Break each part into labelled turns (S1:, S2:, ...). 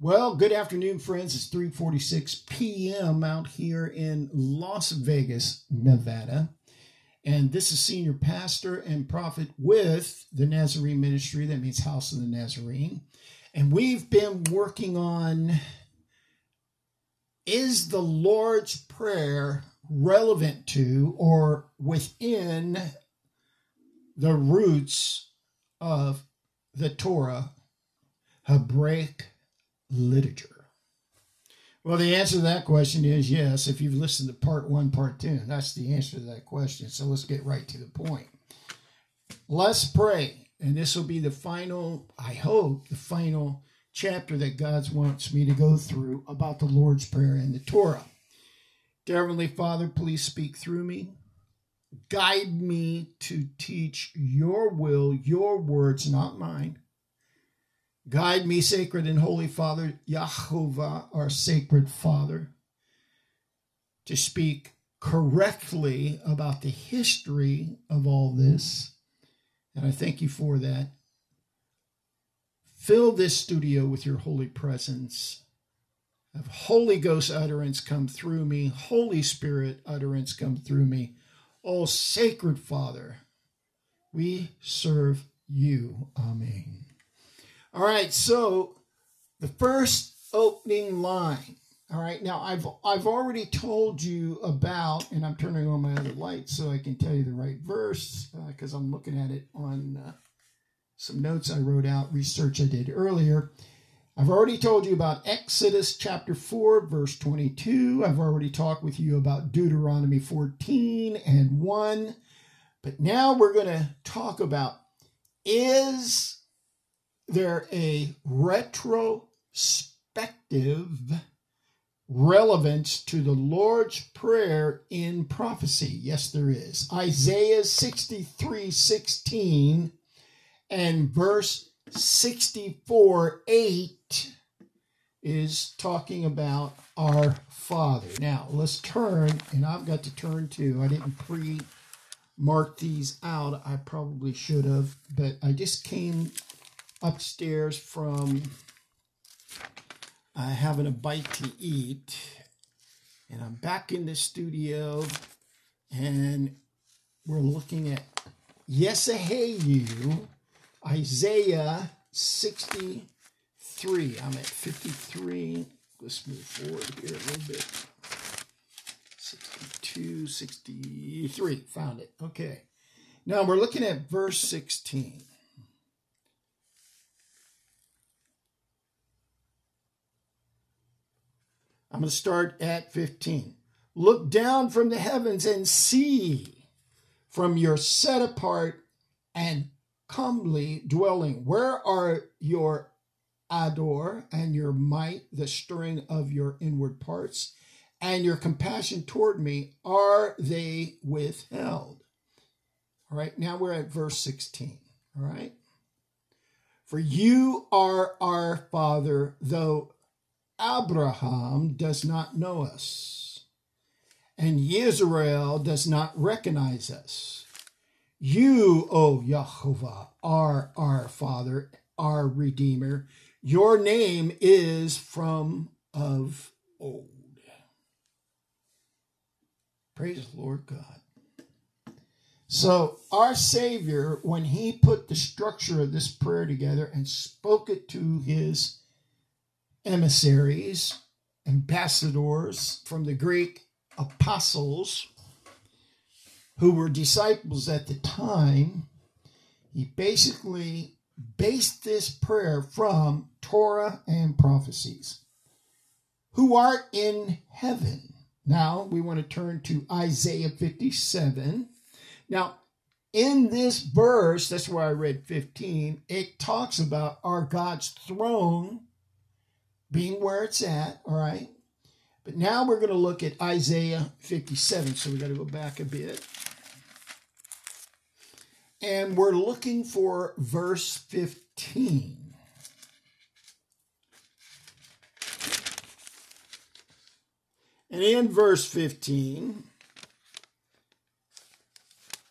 S1: Well, good afternoon, friends. It's 3:46 p.m. out here in Las Vegas, Nevada. And this is senior pastor and prophet with the Nazarene ministry. That means House of the Nazarene. And we've been working on is the Lord's Prayer relevant to or within the roots of the Torah, Hebraic literature? Well, the answer to that question is yes, if you've listened to part one, part two. That's the answer to that question. So let's get right to the point. Let's pray. And this will be the final, I hope, the final chapter that God wants me to go through about the Lord's Prayer and the Torah. Dear Heavenly Father, please speak through me. Guide me to teach your will, your words, not mine. Guide me, sacred and holy Father, Yahovah, our sacred Father, to speak correctly about the history of all this. And I thank you for that. Fill this studio with your holy presence. Have Holy Ghost utterance come through me, Holy Spirit utterance come through me. Oh, sacred Father, we serve you. Amen. All right, so the first opening line. All right, now I've I've already told you about, and I'm turning on my other light so I can tell you the right verse because uh, I'm looking at it on uh, some notes I wrote out, research I did earlier. I've already told you about Exodus chapter 4, verse 22. I've already talked with you about Deuteronomy 14 and 1. But now we're going to talk about is there a retrospective relevance to the Lord's Prayer in prophecy? Yes, there is. Isaiah 63 16 and verse 64 8 is talking about our Father. Now, let's turn, and I've got to turn to, I didn't pre mark these out. I probably should have, but I just came upstairs from uh, having a bite to eat. And I'm back in the studio and we're looking at Yeshayahu, Isaiah 63. I'm at 53. Let's move forward here a little bit. 62, 63. Found it. Okay. Now we're looking at verse 16. I'm going to start at 15. Look down from the heavens and see from your set apart and comely dwelling. Where are your ador and your might, the stirring of your inward parts, and your compassion toward me? Are they withheld? All right, now we're at verse 16. All right. For you are our Father, though Abraham does not know us, and Israel does not recognize us. You, O Yahovah, are our Father, our Redeemer. Your name is from of old. Praise the Lord God. So, our Savior, when He put the structure of this prayer together and spoke it to His emissaries, ambassadors from the Greek apostles who were disciples at the time, he basically based this prayer from Torah and prophecies. Who art in heaven. Now we want to turn to Isaiah 57. Now, in this verse, that's where I read 15, it talks about our God's throne being where it's at, all right? But now we're going to look at Isaiah 57. So we got to go back a bit. And we're looking for verse 15. And in verse 15,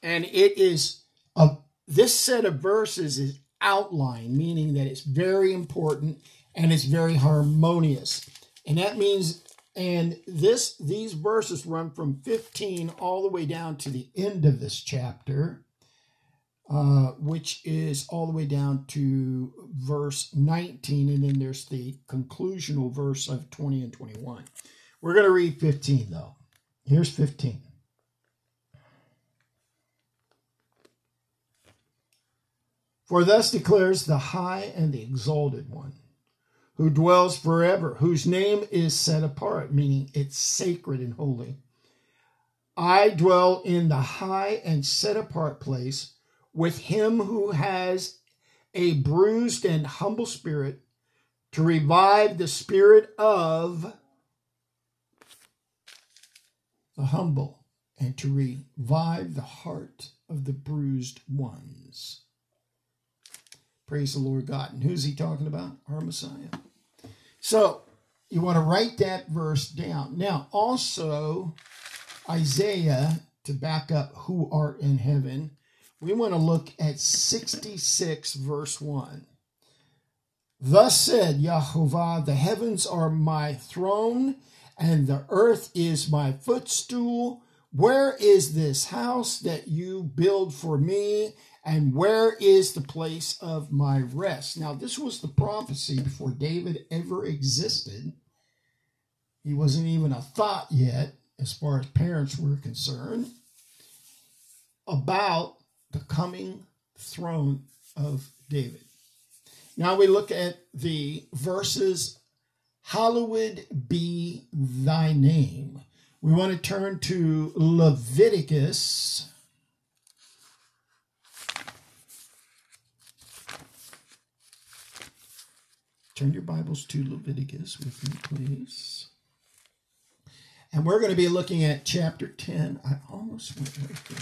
S1: and it is a this set of verses is outlined, meaning that it's very important and it's very harmonious. And that means and this these verses run from 15 all the way down to the end of this chapter, uh, which is all the way down to verse 19, and then there's the conclusional verse of 20 and 21. We're going to read 15 though. Here's 15. For thus declares the high and the exalted one who dwells forever, whose name is set apart, meaning it's sacred and holy. I dwell in the high and set apart place with him who has a bruised and humble spirit to revive the spirit of the humble and to revive the heart of the bruised ones. Praise the Lord God. And who's he talking about? Our Messiah. So you want to write that verse down. Now, also, Isaiah, to back up who art in heaven, we want to look at 66, verse 1. Thus said Yahovah, the heavens are my throne, and the earth is my footstool. Where is this house that you build for me? And where is the place of my rest? Now, this was the prophecy before David ever existed. He wasn't even a thought yet, as far as parents were concerned, about the coming throne of David. Now we look at the verses Hallowed be thy name. We want to turn to Leviticus Turn your Bibles to Leviticus with me, please. And we're going to be looking at chapter 10. I almost went right there.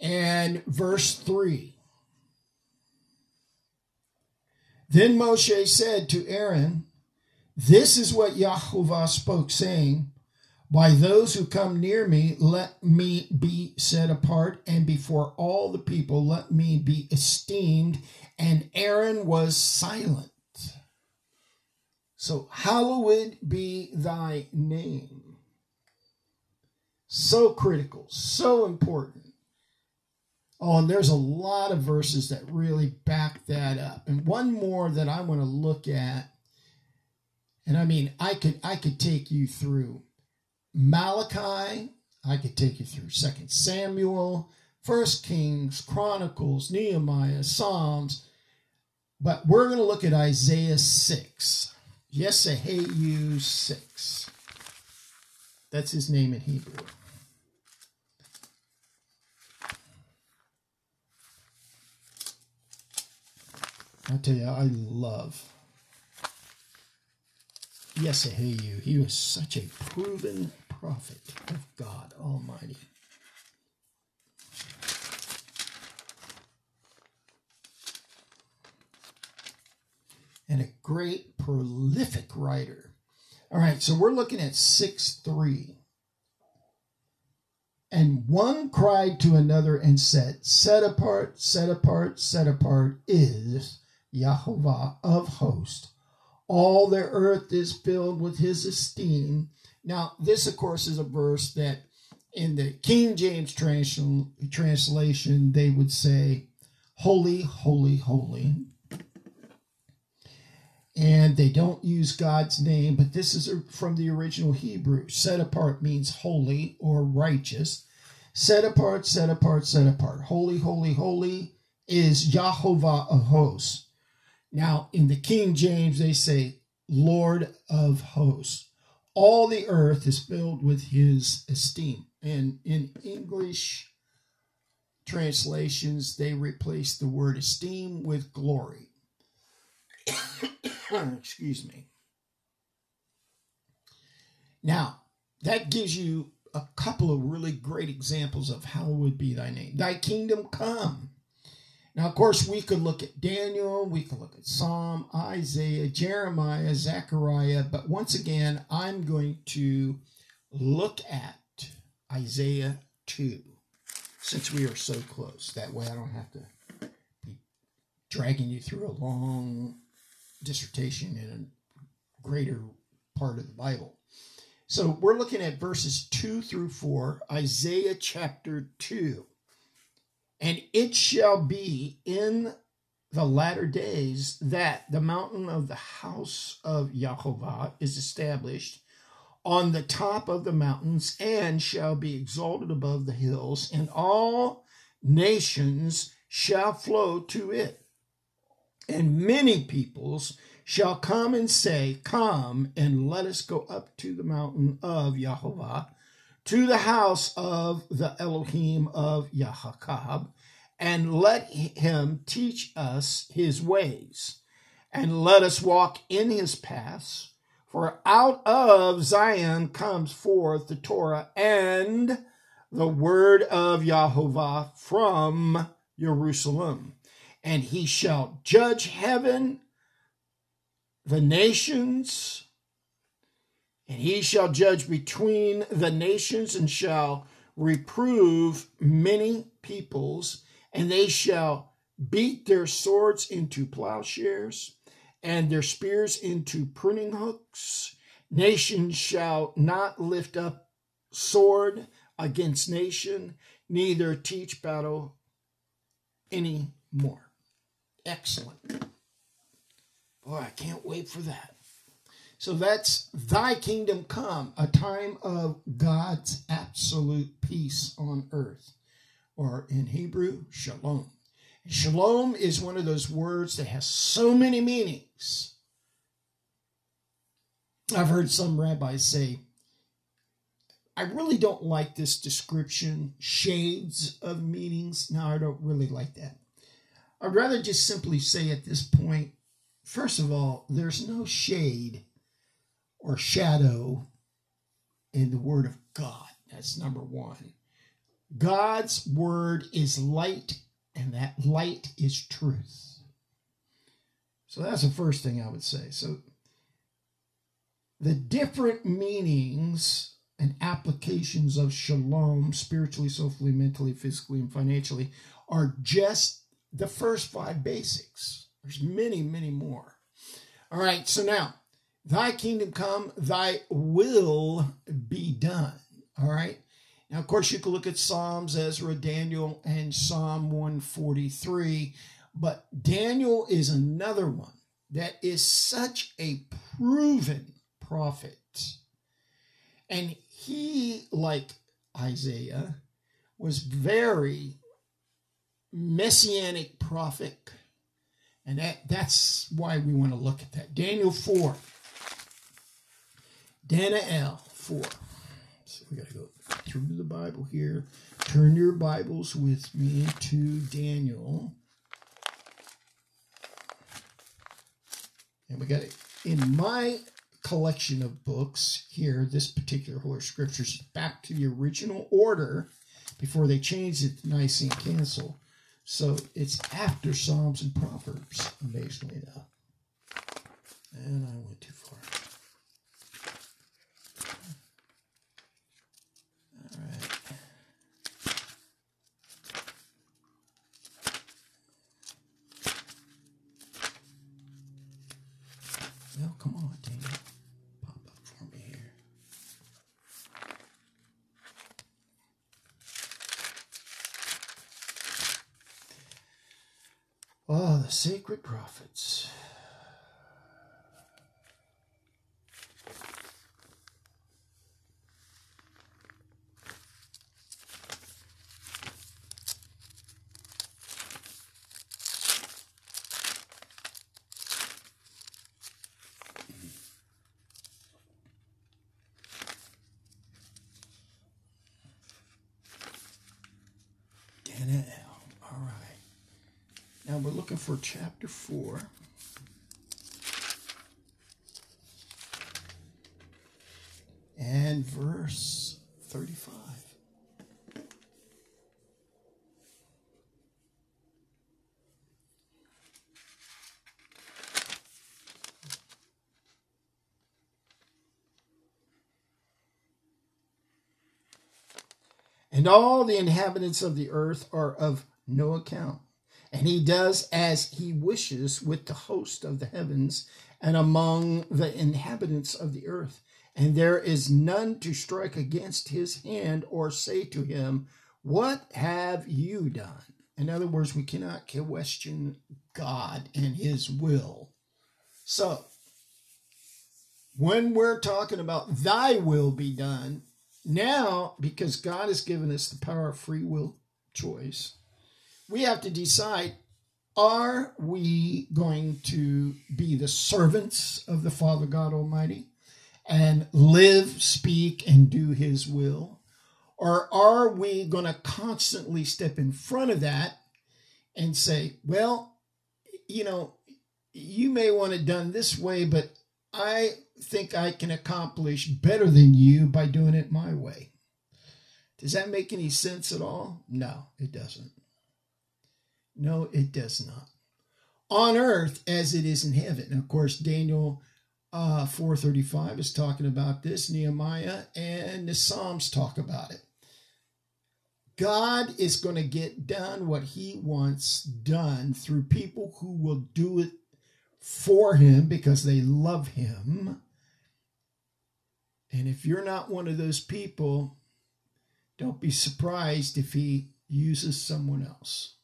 S1: And verse 3. Then Moshe said to Aaron, This is what Yahovah spoke, saying, by those who come near me, let me be set apart, and before all the people, let me be esteemed. And Aaron was silent. So, hallowed be thy name. So critical, so important. Oh, and there's a lot of verses that really back that up. And one more that I want to look at. And I mean, I could I could take you through Malachi. I could take you through Second Samuel, First Kings, Chronicles, Nehemiah, Psalms, but we're going to look at Isaiah 6. Yeshayahu 6. That's his name in Hebrew. I tell you, I love Yeshayahu. He was such a proven prophet of God Almighty. And a great prolific writer. All right, so we're looking at 6 3. And one cried to another and said, Set apart, set apart, set apart is Yahovah of hosts. All the earth is filled with his esteem. Now, this, of course, is a verse that in the King James translation, they would say, Holy, holy, holy. And they don't use God's name, but this is from the original Hebrew. Set apart means holy or righteous. Set apart, set apart, set apart. Holy, holy, holy is Yahovah of hosts. Now, in the King James, they say Lord of hosts all the earth is filled with his esteem. And in English translations, they replace the word esteem with glory. Excuse me. Now, that gives you a couple of really great examples of how would be thy name. Thy kingdom come. Now, of course, we could look at Daniel, we could look at Psalm, Isaiah, Jeremiah, Zechariah, but once again, I'm going to look at Isaiah 2 since we are so close. That way I don't have to be dragging you through a long dissertation in a greater part of the Bible. So we're looking at verses 2 through 4, Isaiah chapter 2. And it shall be in the latter days that the mountain of the house of Jehovah is established on the top of the mountains and shall be exalted above the hills, and all nations shall flow to it. And many peoples shall come and say, Come and let us go up to the mountain of Jehovah, to the house of the Elohim of Yahakab, and let him teach us his ways, and let us walk in his paths. For out of Zion comes forth the Torah and the word of Jehovah from Jerusalem. And he shall judge heaven the nations, and he shall judge between the nations and shall reprove many peoples, and they shall beat their swords into plowshares and their spears into pruning hooks. Nation shall not lift up sword against nation, neither teach battle any more. Excellent. Boy, I can't wait for that. So that's thy kingdom come, a time of God's absolute peace on earth, or in Hebrew, shalom. Shalom is one of those words that has so many meanings. I've heard some rabbis say, I really don't like this description, shades of meanings. No, I don't really like that. I'd rather just simply say at this point, First of all, there's no shade or shadow in the Word of God. That's number one. God's Word is light, and that light is truth. So that's the first thing I would say. So the different meanings and applications of shalom, spiritually, socially, mentally, physically, and financially, are just the first five basics. There's many, many more. All right, so now, thy kingdom come, thy will be done. All right. Now, of course, you can look at Psalms, Ezra, Daniel, and Psalm 143, but Daniel is another one that is such a proven prophet. And he, like Isaiah, was very messianic prophet and that, that's why we want to look at that. Daniel 4. Daniel 4. So we got to go through the Bible here. Turn your Bibles with me to Daniel. And we got it in my collection of books here, this particular Holy Scriptures, back to the original order before they changed it to Nicene Council. So it's after Psalms and Proverbs, amazingly enough. And I went too far. All right. Well, come on, Daniel. Pop up for me here. Oh, the sacred prophets. Daniel. All right. Now we're looking for chapter 4. And verse 35. And all the inhabitants of the earth are of no account and he does as he wishes with the host of the heavens and among the inhabitants of the earth. And there is none to strike against his hand or say to him, What have you done? In other words, we cannot question God and his will. So, when we're talking about thy will be done, now, because God has given us the power of free will choice, we have to decide are we going to be the servants of the Father God Almighty and live, speak, and do His will? Or are we going to constantly step in front of that and say, well, you know, you may want it done this way, but I think I can accomplish better than you by doing it my way. Does that make any sense at all? No, it doesn't. No, it does not. On earth as it is in heaven. And of course, Daniel uh, 435 is talking about this. Nehemiah and the Psalms talk about it. God is going to get done what he wants done through people who will do it for him because they love him. And if you're not one of those people, don't be surprised if he uses someone else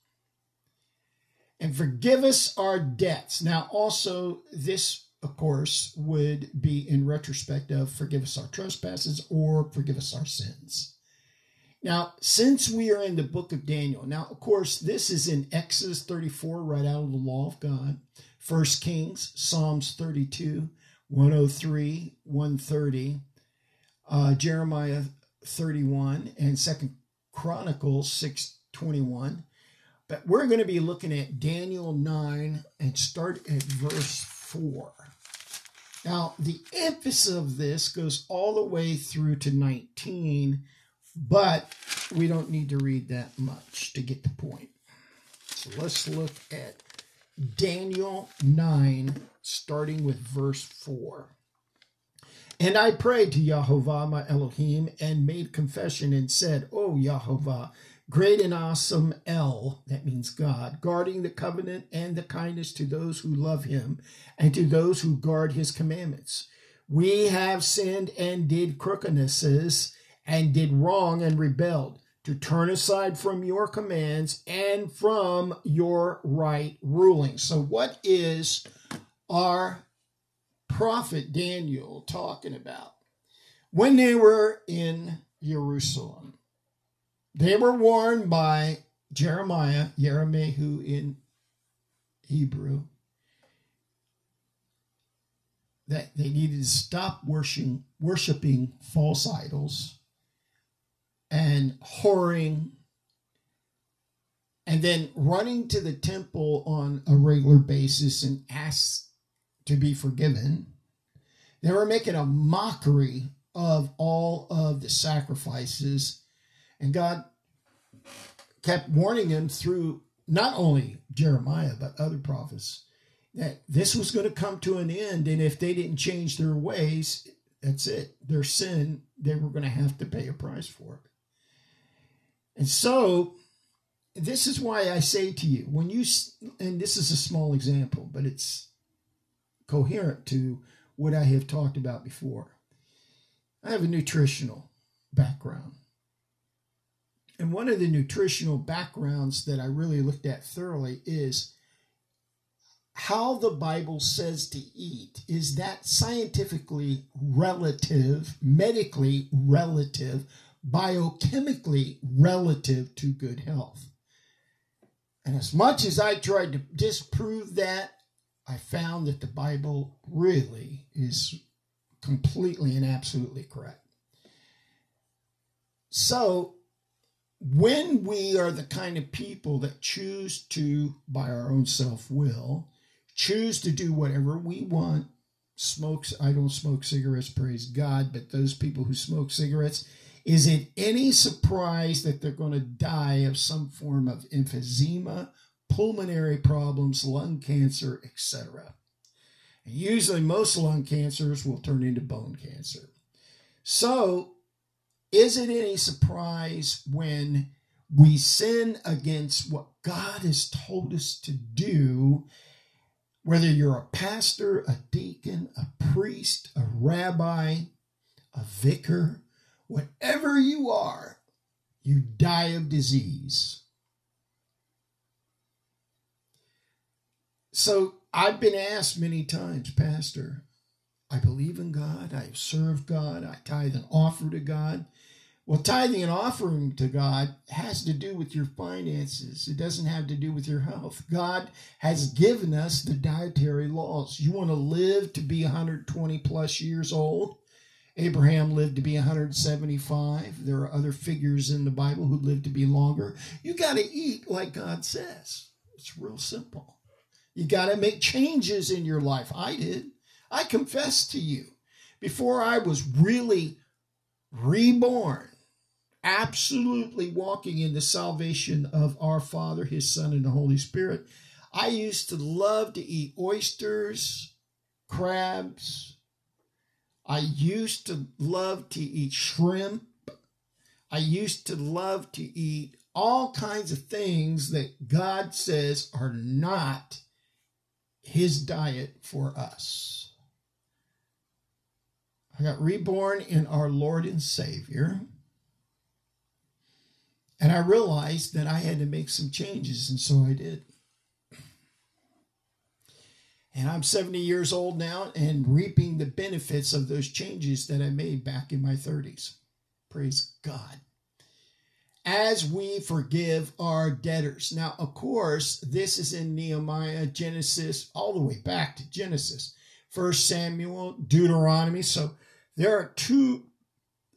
S1: and forgive us our debts. Now, also, this, of course, would be in retrospect of forgive us our trespasses or forgive us our sins. Now, since we are in the book of Daniel, now, of course, this is in Exodus 34, right out of the law of God, First Kings, Psalms 32, 103, 130, uh, Jeremiah 31, and Second Chronicles 6, 21. But we're going to be looking at Daniel 9 and start at verse 4. Now, the emphasis of this goes all the way through to 19, but we don't need to read that much to get the point. So let's look at Daniel 9, starting with verse 4. And I prayed to Yahovah my Elohim and made confession and said, O Yahovah, Great and awesome El, that means God, guarding the covenant and the kindness to those who love him and to those who guard his commandments. We have sinned and did crookednesses and did wrong and rebelled to turn aside from your commands and from your right ruling. So, what is our prophet Daniel talking about? When they were in Jerusalem, they were warned by Jeremiah, Yeremehu in Hebrew, that they needed to stop worshiping, worshiping false idols and whoring and then running to the temple on a regular basis and ask to be forgiven. They were making a mockery of all of the sacrifices and God kept warning him through not only Jeremiah, but other prophets that this was going to come to an end. And if they didn't change their ways, that's it. Their sin, they were going to have to pay a price for it. And so, this is why I say to you, when you, and this is a small example, but it's coherent to what I have talked about before. I have a nutritional background. And one of the nutritional backgrounds that I really looked at thoroughly is how the Bible says to eat. Is that scientifically relative, medically relative, biochemically relative to good health? And as much as I tried to disprove that, I found that the Bible really is completely and absolutely correct. So when we are the kind of people that choose to, by our own self will, choose to do whatever we want, smokes, I don't smoke cigarettes, praise God, but those people who smoke cigarettes, is it any surprise that they're going to die of some form of emphysema, pulmonary problems, lung cancer, etc.? And Usually, most lung cancers will turn into bone cancer. So, is it any surprise when we sin against what God has told us to do, whether you're a pastor, a deacon, a priest, a rabbi, a vicar, whatever you are, you die of disease. So I've been asked many times, Pastor, I believe in God, I serve God, I tithe and offer to God. Well, tithing and offering to God has to do with your finances. It doesn't have to do with your health. God has given us the dietary laws. You want to live to be 120 plus years old? Abraham lived to be 175. There are other figures in the Bible who lived to be longer. You got to eat like God says. It's real simple. You got to make changes in your life. I did. I confess to you, before I was really reborn, absolutely walking in the salvation of our Father, His Son, and the Holy Spirit, I used to love to eat oysters, crabs. I used to love to eat shrimp. I used to love to eat all kinds of things that God says are not His diet for us. I got reborn in our Lord and Savior. And I realized that I had to make some changes, and so I did. And I'm 70 years old now and reaping the benefits of those changes that I made back in my 30s. Praise God. As we forgive our debtors. Now, of course, this is in Nehemiah, Genesis, all the way back to Genesis, First Samuel, Deuteronomy. So there are two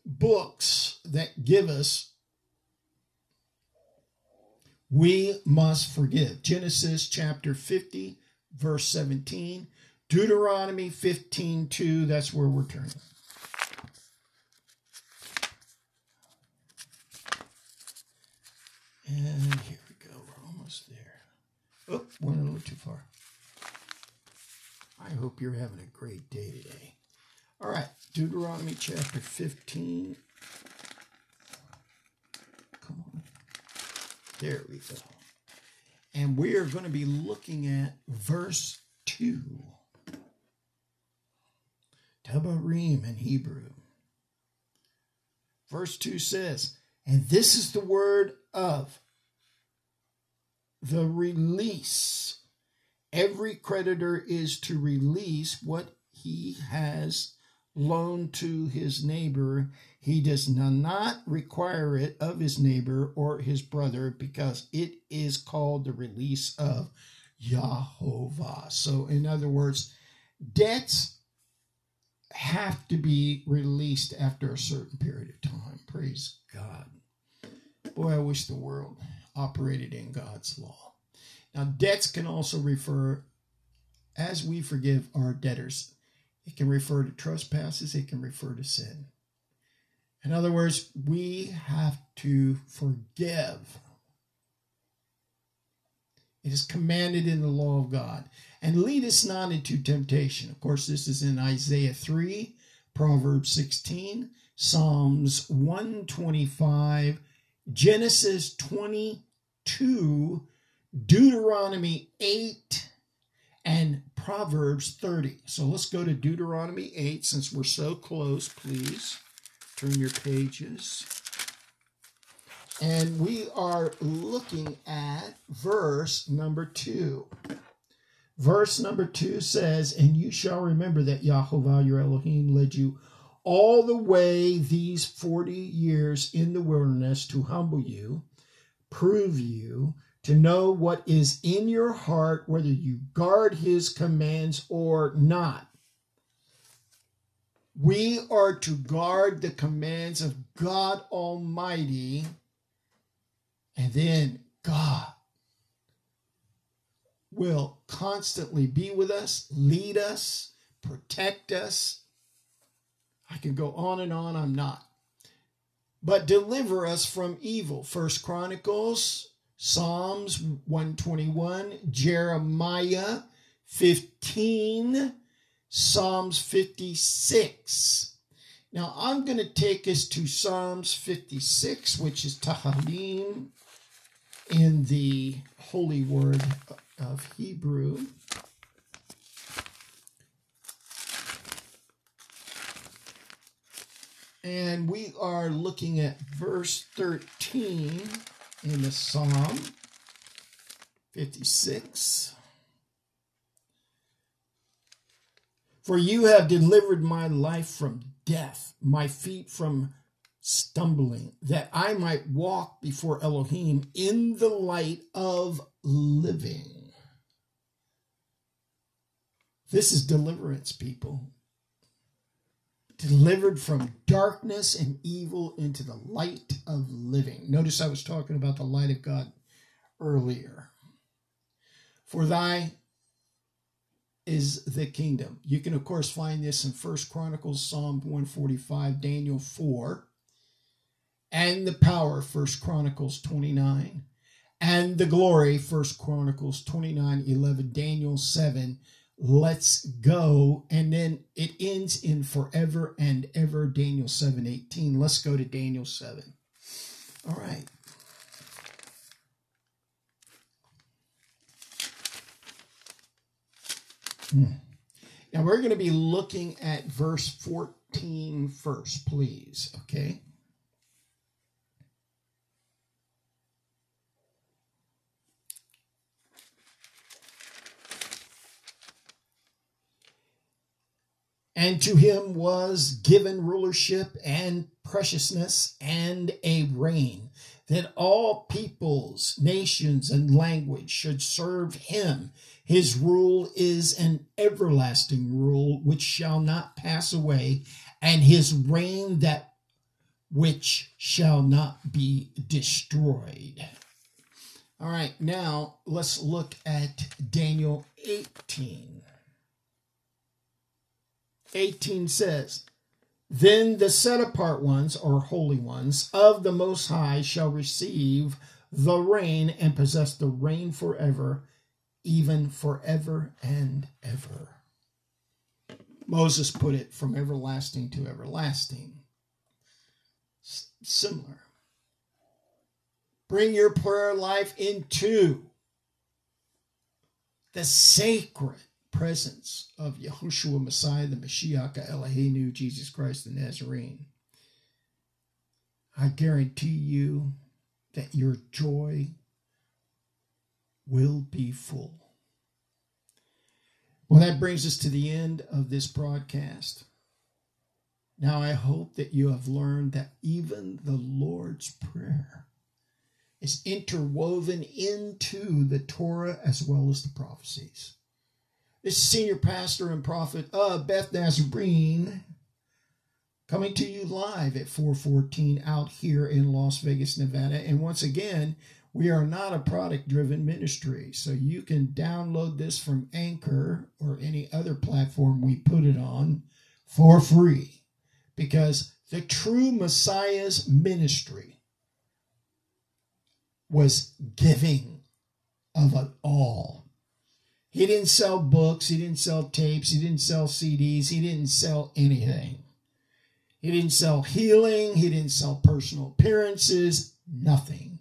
S1: books that give us we must forgive. Genesis chapter 50, verse 17. Deuteronomy 15, 2. That's where we're turning. And here we go. We're almost there. Oh, went a little too far. I hope you're having a great day today. All right, Deuteronomy chapter 15. Come on. There we go. And we are going to be looking at verse 2. Debarim in Hebrew. Verse 2 says, And this is the word of the release. Every creditor is to release what he has loaned to his neighbor, he does not require it of his neighbor or his brother because it is called the release of Yahovah. So, in other words, debts have to be released after a certain period of time. Praise God. Boy, I wish the world operated in God's law. Now, debts can also refer, as we forgive our debtors, it can refer to trespasses, it can refer to sin. In other words, we have to forgive. It is commanded in the law of God. And lead us not into temptation. Of course, this is in Isaiah 3, Proverbs 16, Psalms 125, Genesis 22, Deuteronomy 8, and Proverbs 30. So let's go to Deuteronomy 8 since we're so close, please. Turn your pages. And we are looking at verse number 2. Verse number 2 says, And you shall remember that Yahovah your Elohim led you all the way these 40 years in the wilderness to humble you, prove you, to know what is in your heart, whether you guard his commands or not. We are to guard the commands of God Almighty, and then God will constantly be with us, lead us, protect us. I can go on and on, I'm not. But deliver us from evil. First Chronicles Psalms 121, Jeremiah 15, Psalms 56. Now I'm going to take us to Psalms 56, which is Tehillim in the Holy Word of Hebrew. And we are looking at verse 13 in the Psalm 56. For you have delivered my life from death, my feet from stumbling, that I might walk before Elohim in the light of living. This is deliverance, people. Delivered from darkness and evil into the light of living. Notice I was talking about the light of God earlier. For thy is the kingdom. You can, of course, find this in First Chronicles, Psalm 145, Daniel 4, and the power, First Chronicles 29, and the glory, First Chronicles 29, 11, Daniel 7. Let's go. And then it ends in forever and ever, Daniel 7, 18. Let's go to Daniel 7. All right. Now we're going to be looking at verse 14 first, please. Okay. And to him was given rulership and preciousness and a reign, that all peoples, nations, and language should serve him. His rule is an everlasting rule which shall not pass away, and his reign that which shall not be destroyed. All right, now let's look at Daniel 18. 18 says, Then the set apart ones, or holy ones, of the Most High shall receive the reign and possess the reign forever even forever and ever. Moses put it from everlasting to everlasting. S- similar. Bring your prayer life into the sacred presence of Yahushua Messiah, the Mashiach Eloheinu, Jesus Christ the Nazarene. I guarantee you that your joy will be full. Well, that brings us to the end of this broadcast. Now, I hope that you have learned that even the Lord's Prayer is interwoven into the Torah as well as the prophecies. This senior pastor and prophet of Beth Nazarene coming to you live at 414 out here in Las Vegas, Nevada. And once again, we are not a product driven ministry. So you can download this from Anchor or any other platform we put it on for free because the true Messiah's ministry was giving of it all. He didn't sell books, he didn't sell tapes, he didn't sell CDs, he didn't sell anything. He didn't sell healing, he didn't sell personal appearances, nothing.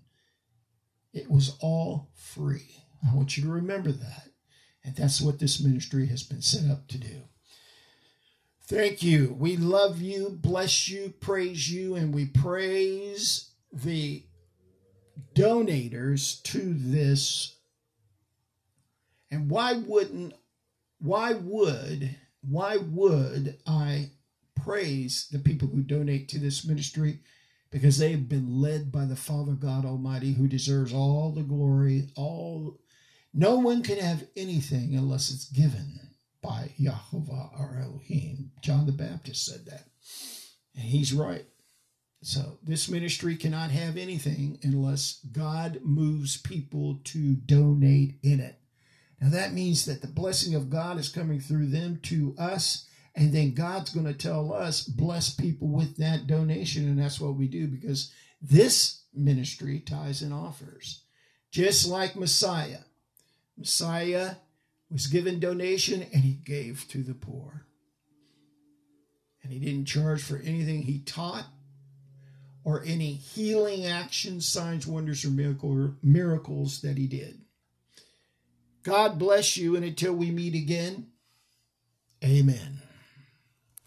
S1: It was all free. I want you to remember that. And that's what this ministry has been set up to do. Thank you. We love you, bless you, praise you, and we praise the donators to this. And why wouldn't, why would, why would I praise the people who donate to this ministry? Because they have been led by the Father God Almighty who deserves all the glory, all no one can have anything unless it's given by Yahovah or Elohim. John the Baptist said that. And he's right. So this ministry cannot have anything unless God moves people to donate in it. Now that means that the blessing of God is coming through them to us and then God's going to tell us, bless people with that donation. And that's what we do because this ministry ties and offers. Just like Messiah. Messiah was given donation and he gave to the poor. And he didn't charge for anything he taught or any healing actions, signs, wonders, or miracle, miracles that he did. God bless you, and until we meet again, amen.